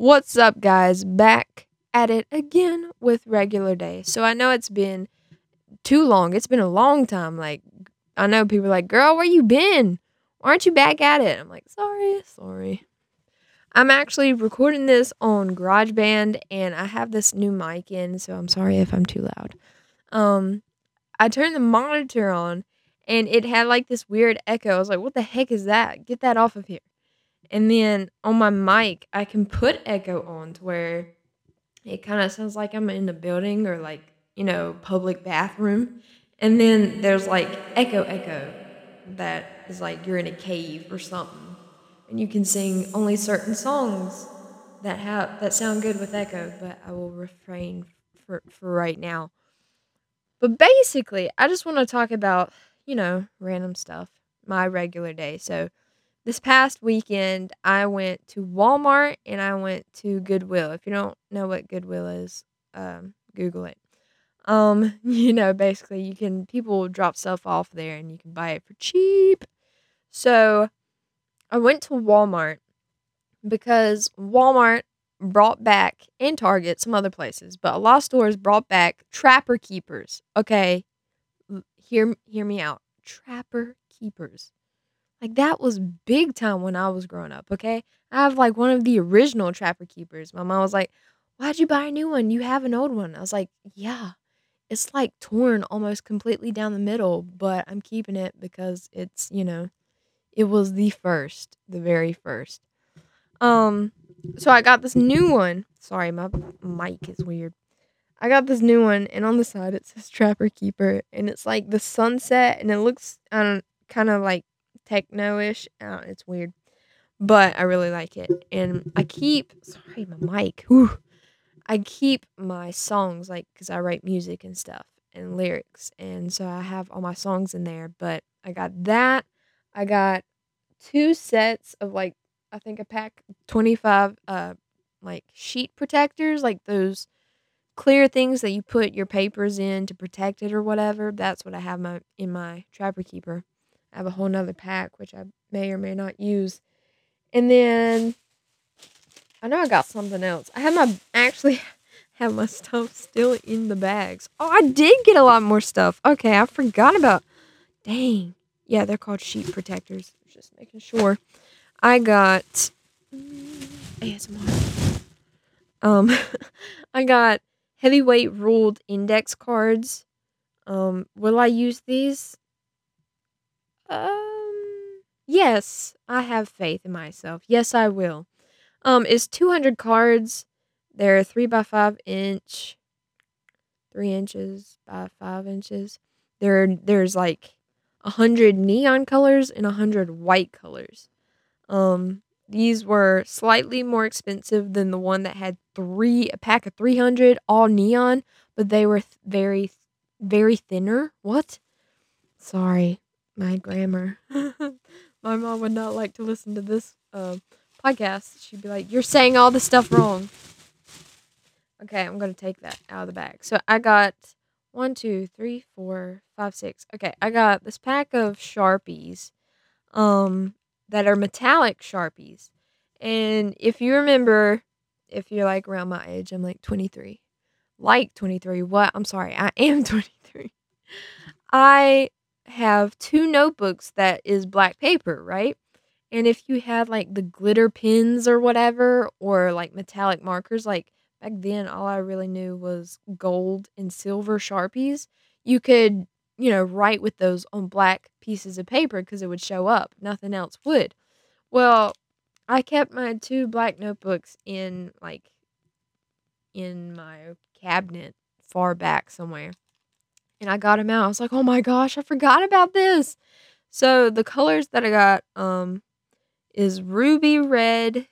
What's up, guys? Back at it again with regular day. So I know it's been too long. It's been a long time. Like, I know people are like, girl, where you been? Aren't you back at it? I'm like, sorry, sorry. I'm actually recording this on GarageBand and I have this new mic in, so I'm sorry if I'm too loud. Um, I turned the monitor on and it had like this weird echo. I was like, what the heck is that? Get that off of here. And then on my mic, I can put echo on to where it kind of sounds like I'm in a building or like, you know, public bathroom. And then there's like echo, echo that is like you're in a cave or something and you can sing only certain songs that have that sound good with echo, but I will refrain for for right now. But basically, I just want to talk about, you know, random stuff, my regular day. So, this past weekend, I went to Walmart and I went to Goodwill. If you don't know what Goodwill is, um, Google it. Um, you know, basically, you can people drop stuff off there and you can buy it for cheap. So, I went to Walmart because Walmart brought back and Target, some other places, but a lot of stores brought back trapper keepers. Okay, hear hear me out. Trapper keepers. Like that was big time when I was growing up, okay? I have like one of the original trapper keepers. My mom was like, "Why'd you buy a new one? You have an old one." I was like, "Yeah." It's like torn almost completely down the middle, but I'm keeping it because it's, you know, it was the first, the very first. Um, so I got this new one. Sorry, my mic is weird. I got this new one, and on the side it says Trapper Keeper, and it's like the sunset, and it looks um, kind of like techno-ish. Uh, it's weird, but I really like it, and I keep sorry my mic. Whew, I keep my songs like because I write music and stuff and lyrics, and so I have all my songs in there. But I got that. I got two sets of like I think a pack 25 uh like sheet protectors, like those clear things that you put your papers in to protect it or whatever. That's what I have my in my trapper keeper. I have a whole nother pack which I may or may not use. And then I know I got something else. I have my actually have my stuff still in the bags. Oh, I did get a lot more stuff. Okay, I forgot about. Dang. Yeah, they're called sheet protectors. Just making sure. I got ASMR. Um, I got heavyweight ruled index cards. Um, will I use these? Um, yes, I have faith in myself. Yes, I will. Um, it's 200 cards. They're 3 by 5 inch, 3 inches by 5 inches. There, there's like a hundred neon colors and a hundred white colors. Um, these were slightly more expensive than the one that had three a pack of 300 all neon, but they were th- very very thinner. What? Sorry, my grammar. my mom would not like to listen to this uh, podcast. She'd be like, "You're saying all the stuff wrong." Okay, I'm gonna take that out of the bag. So I got one, two, three, four, five, six. Okay, I got this pack of Sharpies um that are metallic Sharpies. And if you remember, if you're like around my age, I'm like 23. Like 23. What? I'm sorry. I am 23. I have two notebooks that is black paper, right? And if you had like the glitter pins or whatever, or like metallic markers, like back then all I really knew was gold and silver Sharpies. You could, you know, write with those on black pieces of paper because it would show up. Nothing else would. Well, I kept my two black notebooks in like in my cabinet far back somewhere. And I got them out. I was like, "Oh my gosh, I forgot about this." So the colors that I got um is ruby red,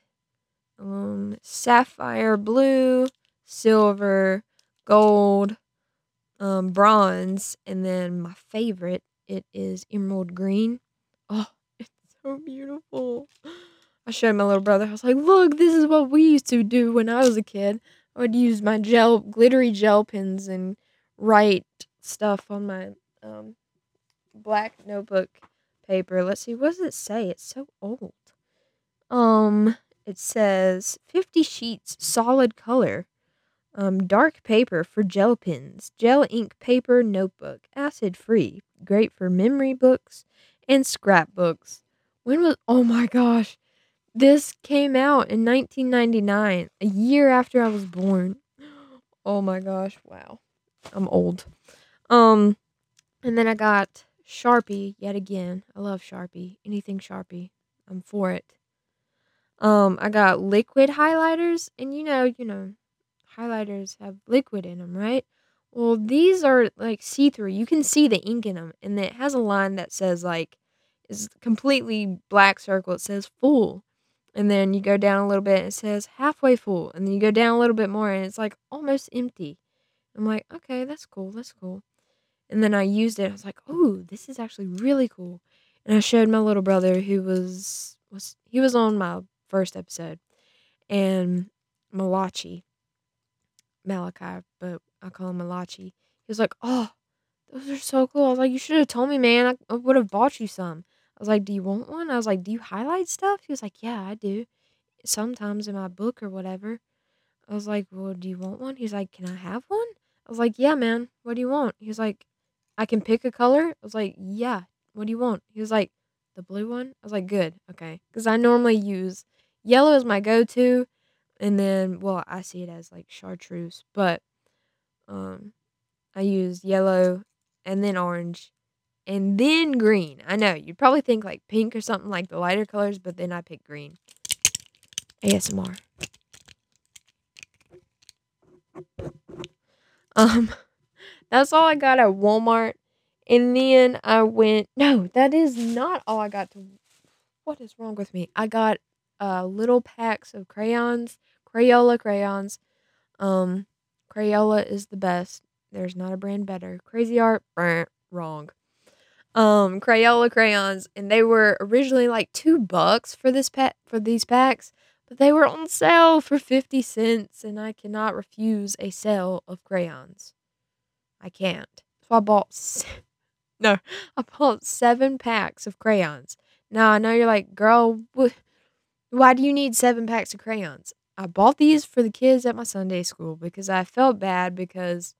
um, sapphire blue, silver, gold, um, bronze, and then my favorite, it is emerald green. Oh, it's so beautiful. I showed my little brother. I was like, "Look, this is what we used to do when I was a kid. I would use my gel, glittery gel pens, and write stuff on my um, black notebook paper. Let's see, what does it say? It's so old. Um, it says 50 sheets solid color. Um, dark paper for gel pens, gel ink paper notebook, acid free, great for memory books and scrapbooks. When was oh my gosh, this came out in 1999, a year after I was born. Oh my gosh, wow. I'm old. Um and then I got Sharpie yet again. I love Sharpie. Anything Sharpie. I'm for it. Um I got liquid highlighters and you know, you know, highlighters have liquid in them, right? Well, these are like see-through. You can see the ink in them and it has a line that says like is completely black circle. It says full and then you go down a little bit and it says halfway full and then you go down a little bit more and it's like almost empty i'm like okay that's cool that's cool and then i used it i was like oh this is actually really cool and i showed my little brother who was was he was on my first episode and malachi malachi but i call him malachi he was like oh those are so cool i was like you should have told me man i, I would have bought you some I was like, "Do you want one?" I was like, "Do you highlight stuff?" He was like, "Yeah, I do. Sometimes in my book or whatever." I was like, "Well, do you want one?" He's like, "Can I have one?" I was like, "Yeah, man. What do you want?" He was like, "I can pick a color." I was like, "Yeah. What do you want?" He was like, "The blue one." I was like, "Good. Okay." Cuz I normally use yellow as my go-to and then well, I see it as like chartreuse, but um I use yellow and then orange and then green. I know you'd probably think like pink or something like the lighter colors, but then I pick green. ASMR. Um, that's all I got at Walmart. And then I went, no, that is not all I got to. What is wrong with me? I got uh, little packs of crayons, Crayola crayons. Um, Crayola is the best. There's not a brand better. Cra-Z-Art, wrong um Crayola crayons and they were originally like 2 bucks for this pack for these packs, but they were on sale for 50 cents and I cannot refuse a sale of crayons. I can't. So I bought se- No, I bought 7 packs of crayons. Now I know you're like, "Girl, wh- why do you need 7 packs of crayons?" I bought these for the kids at my Sunday school because I felt bad because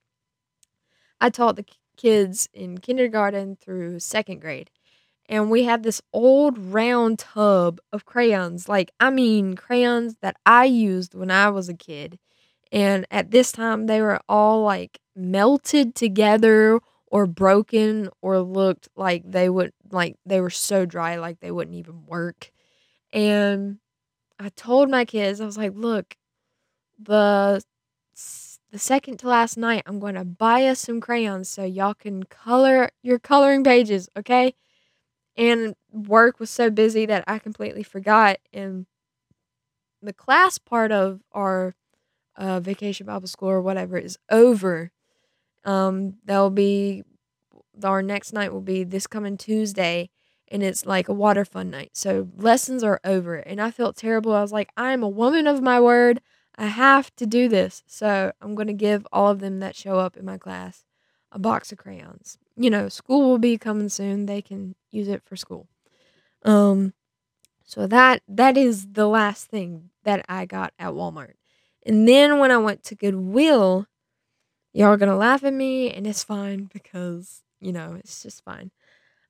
I taught the kids in kindergarten through second grade. And we had this old round tub of crayons. Like, I mean, crayons that I used when I was a kid. And at this time, they were all like melted together or broken or looked like they would, like, they were so dry, like they wouldn't even work. And I told my kids, I was like, look, the the second to last night, I'm going to buy us some crayons so y'all can color your coloring pages, okay? And work was so busy that I completely forgot. And the class part of our uh, vacation Bible school or whatever is over. Um, there'll be our next night will be this coming Tuesday, and it's like a water fun night. So lessons are over, and I felt terrible. I was like, I am a woman of my word. I have to do this. So I'm going to give all of them that show up in my class a box of crayons. You know, school will be coming soon. They can use it for school. Um so that that is the last thing that I got at Walmart. And then when I went to Goodwill, y'all are going to laugh at me and it's fine because, you know, it's just fine.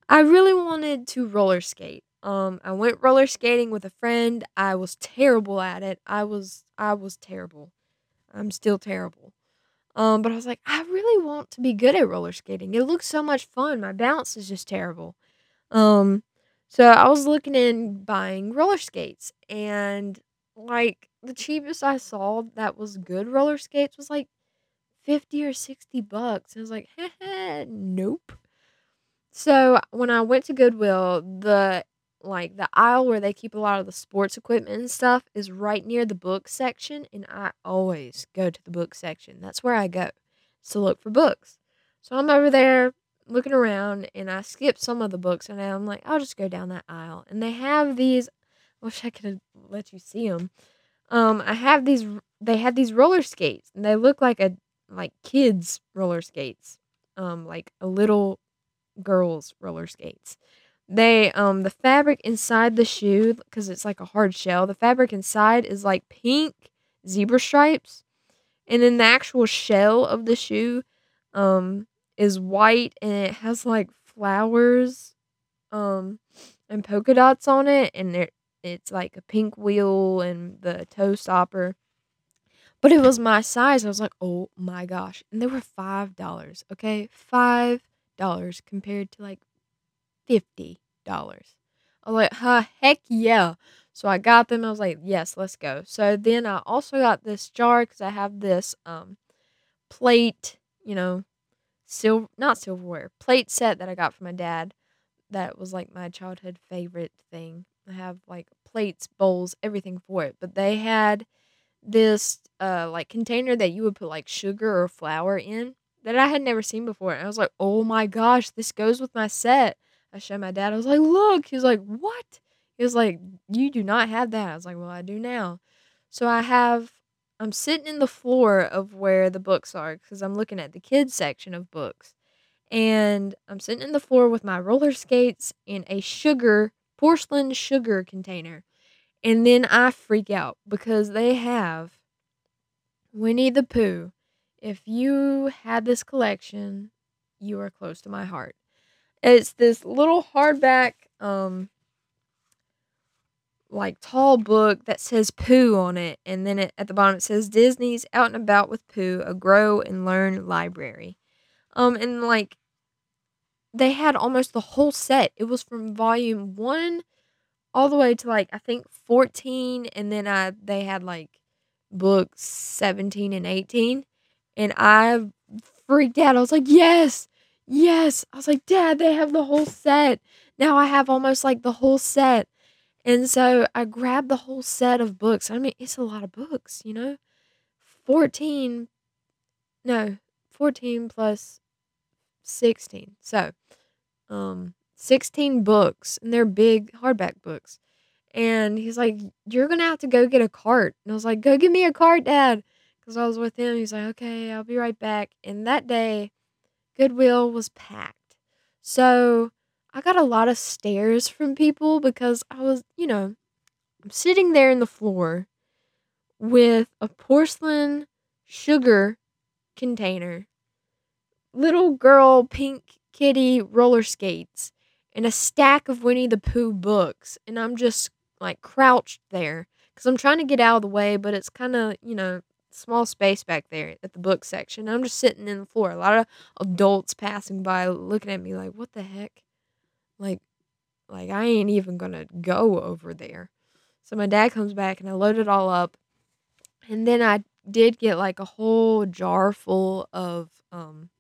I really wanted to roller skate. Um, I went roller skating with a friend. I was terrible at it. I was I was terrible. I'm still terrible. Um, but I was like, I really want to be good at roller skating. It looks so much fun. My balance is just terrible. Um, so I was looking in buying roller skates and like the cheapest I saw that was good roller skates was like 50 or 60 bucks. I was like, nope. So when I went to Goodwill, the like the aisle where they keep a lot of the sports equipment and stuff is right near the book section and I always go to the book section. That's where I go to look for books. So I'm over there looking around and I skip some of the books and I'm like, I'll just go down that aisle. And they have these I wish I could let you see them. Um I have these they had these roller skates and they look like a like kids roller skates. Um like a little girls roller skates They um the fabric inside the shoe cuz it's like a hard shell. The fabric inside is like pink zebra stripes and then the actual shell of the shoe um is white and it has like flowers um and polka dots on it and it it's like a pink wheel and the toe stopper. But it was my size. I was like, "Oh my gosh." And they were $5, okay? $5 compared to like $50. I was like, "Huh, heck yeah." So I got them. I was like, "Yes, let's go." So then I also got this jar cuz I have this um plate, you know, silver not silverware, plate set that I got from my dad that was like my childhood favorite thing. Have like plates, bowls, everything for it. But they had this uh like container that you would put like sugar or flour in that I had never seen before. And I was like, "Oh my gosh, this goes with my set." I showed my dad. I was like, "Look." He was like, "What?" He was like, "You do not have that." I was like, "Well, I do now." So I have I'm sitting in the floor of where the books are because I'm looking at the kids section of books. And I'm sitting in the floor with my roller skates and a sugar porcelain sugar container. And then I freak out because they have Winnie the Pooh. If you had this collection, you are close to my heart. It's this little hardback, um, like tall book that says Pooh on it, and then it, at the bottom it says Disney's Out and About with Pooh, a grow and learn library. Um, and like they had almost the whole set. It was from volume one all the way to like I think 14 and then I they had like books 17 and 18 and I freaked out. I was like, "Yes. Yes." I was like, "Dad, they have the whole set." Now I have almost like the whole set. And so I grabbed the whole set of books. I mean, it's a lot of books, you know? 14 no, 14 plus 16. So, um 16 books and they're big hardback books. And he's like, "You're going to have to go get a cart." And I was like, "Go get me a cart, dad." Cuz I was with him. He's like, "Okay, I'll be right back." And that day Goodwill was packed. So, I got a lot of stares from people because I was, you know, I'm sitting there in the floor with a porcelain sugar container, little girl pink kitty roller skates, and a stack of Winnie the Pooh books. And I'm just like crouched there because I'm trying to get out of the way, but it's kind of, you know, small space back there at the book section. I'm just sitting in the floor. A lot of adults passing by looking at me like, what the heck? Like, like I ain't even gonna go over there. So my dad comes back and I load it all up. And then I did get like a whole jar full of um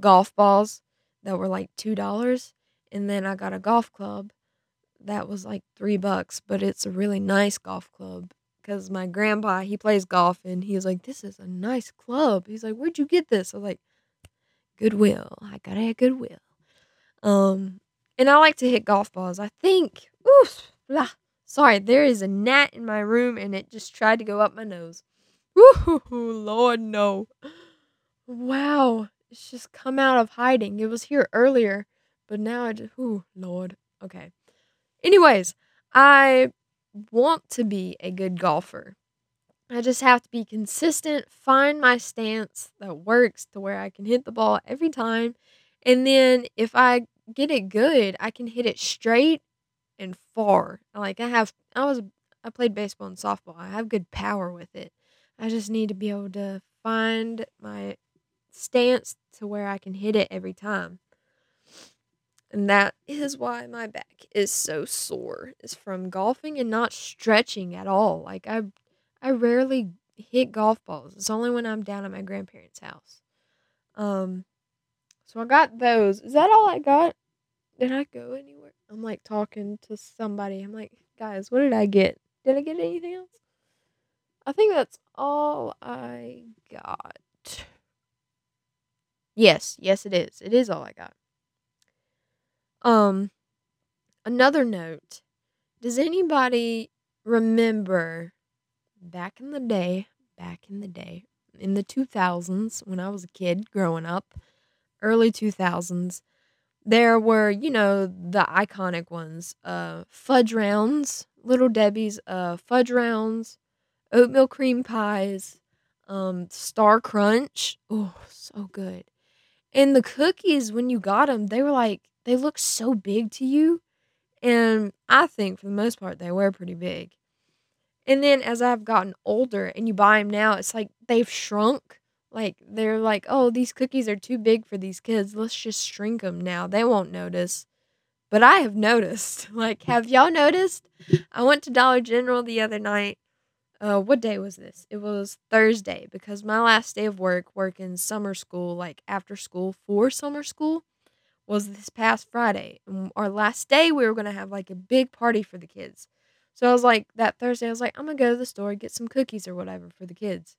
golf balls that were like two dollars. And then I got a golf club that was like three bucks, but it's a really nice golf club. Cause my grandpa, he plays golf and he was like, This is a nice club. He's like, Where'd you get this? I was like, Goodwill. I got it at Goodwill. Um and I like to hit golf balls. I think oof blah. Sorry, there is a gnat in my room and it just tried to go up my nose. Ooh, Lord no. Wow. It's just come out of hiding. It was here earlier, but now I just ooh, Lord. Okay. Anyways, I want to be a good golfer. I just have to be consistent, find my stance that works to where I can hit the ball every time. And then if I get it good, I can hit it straight and far. Like I have I was I played baseball and softball. I have good power with it. I just need to be able to find my stance to where I can hit it every time. And that is why my back is so sore. It's from golfing and not stretching at all. Like I I rarely hit golf balls. It's only when I'm down at my grandparents' house. Um so I got those. Is that all I got? Did I go anywhere? I'm like talking to somebody. I'm like, guys, what did I get? Did I get anything else? I think that's all I got. Yes, yes it is. It is all I got. Um another note. Does anybody remember back in the day, back in the day, in the 2000s when I was a kid growing up, early 2000s, there were, you know, the iconic ones, uh, fudge rounds, Little Debbie's uh, fudge rounds, oatmeal cream pies, um, Star Crunch. Oh, so good. And the cookies, when you got them, they were like, they looked so big to you. And I think for the most part, they were pretty big. And then as I've gotten older and you buy them now, it's like they've shrunk. Like they're like, oh, these cookies are too big for these kids. Let's just shrink them now. They won't notice. But I have noticed. Like, have y'all noticed? I went to Dollar General the other night. Uh, what day was this? It was Thursday because my last day of work, working summer school, like after school for summer school, was this past Friday. And our last day, we were going to have like a big party for the kids. So I was like, that Thursday, I was like, I'm going to go to the store, get some cookies or whatever for the kids.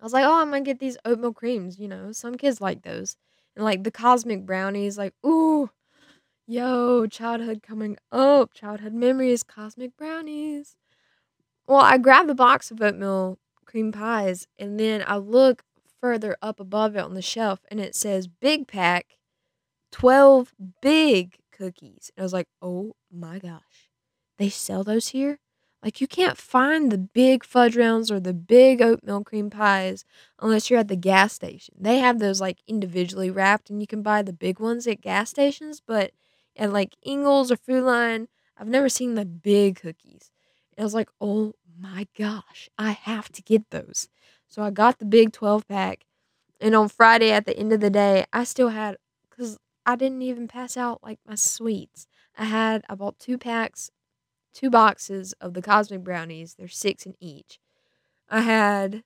I was like, oh, I'm going to get these oatmeal creams. You know, some kids like those. And like the cosmic brownies, like, ooh, yo, childhood coming up. Childhood memories, cosmic brownies. Well, I grabbed the box of oatmeal cream pies and then I look further up above it on the shelf and it says big pack 12 big cookies. And I was like, oh my gosh. They sell those here? Like you can't find the big fudge rounds or the big oatmeal cream pies unless you're at the gas station. They have those like individually wrapped and you can buy the big ones at gas stations, but at like Ingles or Food Lion, I've never seen the big cookies. I was like, "Oh my gosh, I have to get those." So I got the big 12 pack. And on Friday at the end of the day, I still had cuz I didn't even pass out like my sweets. I had I bought two packs two boxes of the cosmic brownies. There's six in each. I had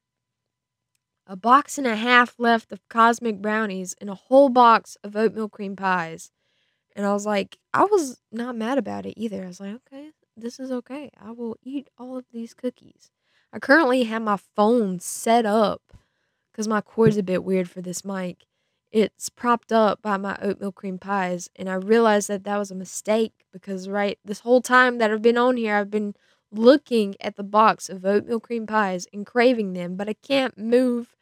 a box and a half left of cosmic brownies and a whole box of oatmeal cream pies. And I was like, I was not mad about it either. I was like, okay, this is okay. I will eat all of these cookies. I currently have my phone set up because my cord's mm-hmm. a bit weird for this mic it's propped up by my oatmeal cream pies and i realized that that was a mistake because right this whole time that i've been on here i've been looking at the box of oatmeal cream pies and craving them but i can't move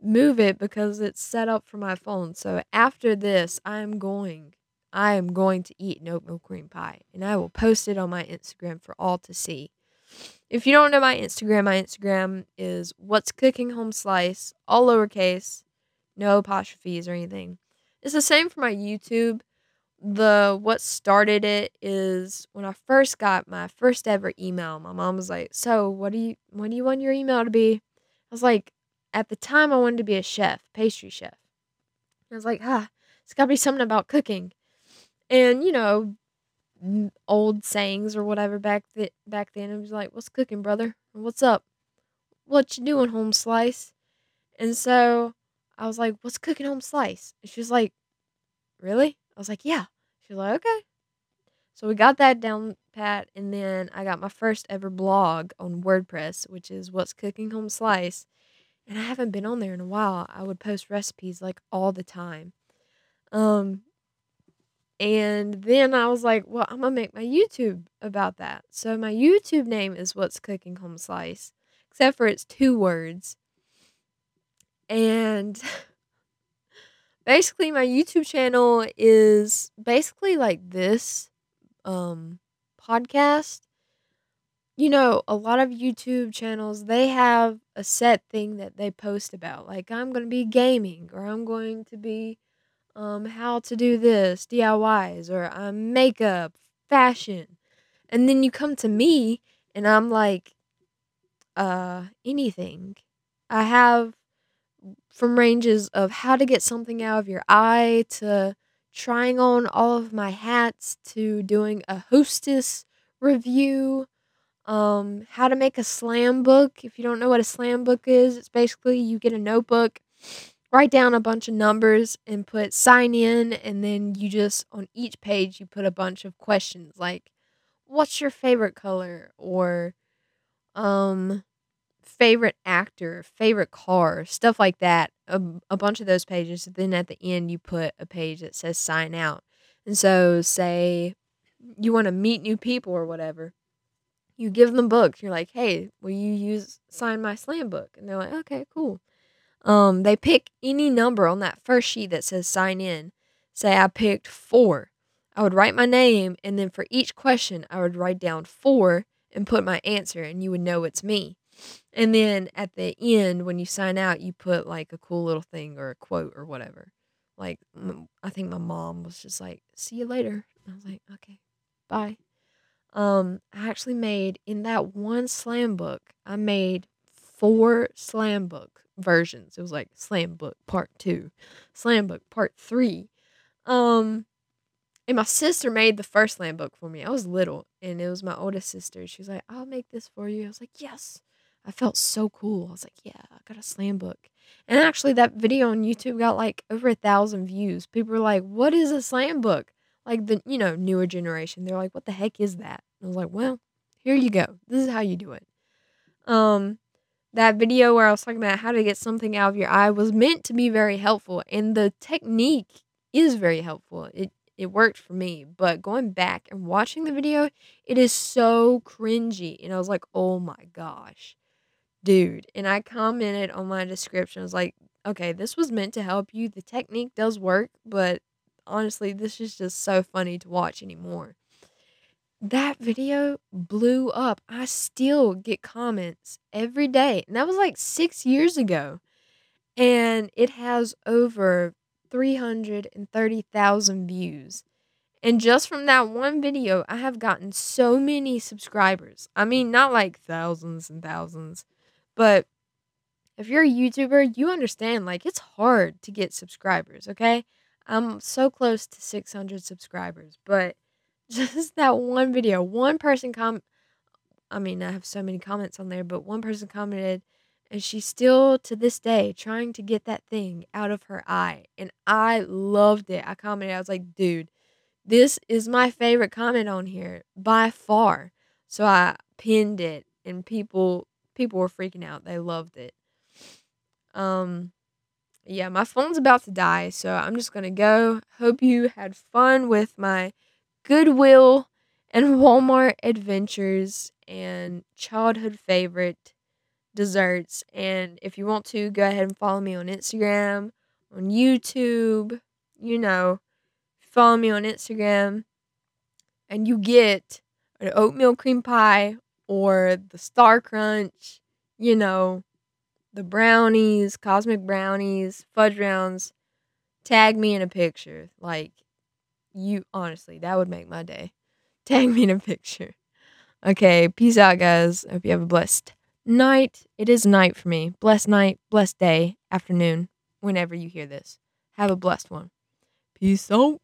move it because it's set up for my phone so after this i am going i am going to eat an oatmeal cream pie and i will post it on my instagram for all to see if you don't know my instagram my instagram is what's cooking home slice all lowercase no apostrophes or anything. It's the same for my YouTube. The what started it is when I first got my first ever email. My mom was like, "So, what do you what do you want your email to be?" I was like, at the time I wanted to be a chef, pastry chef. I was like, "Ah, it's got to be something about cooking." And, you know, old sayings or whatever back th- back then it was like, "What's cooking, brother? What's up? What you doing, home slice?" And so I was like, "What's cooking home slice?" And she was like, "Really?" I was like, "Yeah." She was like, "Okay." So we got that down pat, and then I got my first ever blog on WordPress, which is What's Cooking Home Slice. And I haven't been on there in a while. I would post recipes like all the time. Um, and then I was like, well, I'm gonna make my YouTube about that. So my YouTube name is What's Cooking Home Slice, except for it's two words. And basically my YouTube channel is basically like this um podcast. You know, a lot of YouTube channels they have a set thing that they post about. Like I'm going to be gaming or I'm going to be um how to do this, DIYs or um makeup, fashion. And then you come to me and I'm like uh anything. I have from ranges of how to get something out of your eye to trying on all of my hats to doing a hostess review um how to make a slam book if you don't know what a slam book is it's basically you get a notebook write down a bunch of numbers and put sign in and then you just on each page you put a bunch of questions like what's your favorite color or um favorite actor, favorite car, stuff like that. A, a bunch of those pages. Then at the end, you put a page that says sign out. And so, say you want to meet new people or whatever, you give them books. You're like, hey, will you use sign my slam book? And they're like, okay, cool. Um, they pick any number on that first sheet that says sign in. say I picked four. I would write my name, and then for each question, I would write down four and put my answer, and you would know it's me. And then at the end, when you sign out, you put like a cool little thing or a quote or whatever. Like, I think my mom was just like, see you later. I was like, okay, bye. Um, I actually made in that one slam book, I made four slam book versions. It was like slam book part two, slam book part three. Um, and my sister made the first slam book for me. I was little, and it was my oldest sister. She was like, "I'll make this for you." I was like, "Yes." I felt so cool. I was like, "Yeah, I got a slam book." And actually, that video on YouTube got like over a thousand views. People were like, "What is a slam book?" Like the you know newer generation, they're like, "What the heck is that?" And I was like, "Well, here you go. This is how you do it." Um, that video where I was talking about how to get something out of your eye was meant to be very helpful, and the technique is very helpful. It it worked for me, but going back and watching the video, it is so cringy, and I was like, "Oh my gosh, dude!" And I commented on my description. I was like, "Okay, this was meant to help you. The technique does work, but honestly, this is just so funny to watch anymore." That video blew up. I still get comments every day, and that was like six years ago, and it has over 330,000 views. And just from that one video, I have gotten so many subscribers. I mean, not like thousands and thousands, but if you're a YouTuber, you understand like it's hard to get subscribers, okay? I'm so close to 600 subscribers, but just that one video, one person com I mean, I have so many comments on there, but one person commented and she's still to this day trying to get that thing out of her eye. And I loved it. I commented, I was like, dude, this is my favorite comment on here by far. So I pinned it and people people were freaking out. They loved it. Um yeah, my phone's about to die, so I'm just gonna go. Hope you had fun with my Goodwill and Walmart adventures and childhood favorite desserts. And if you want to, go ahead and follow me on Instagram, on YouTube. You know, follow me on Instagram, and you get an oatmeal cream pie or the Star Crunch, you know, the brownies, cosmic brownies, fudge rounds. Tag me in a picture. Like, you honestly, that would make my day. Tag me in a picture. Okay, peace out, guys. Hope you have a blessed night. It is night for me. Blessed night, blessed day, afternoon, whenever you hear this. Have a blessed one. Peace out.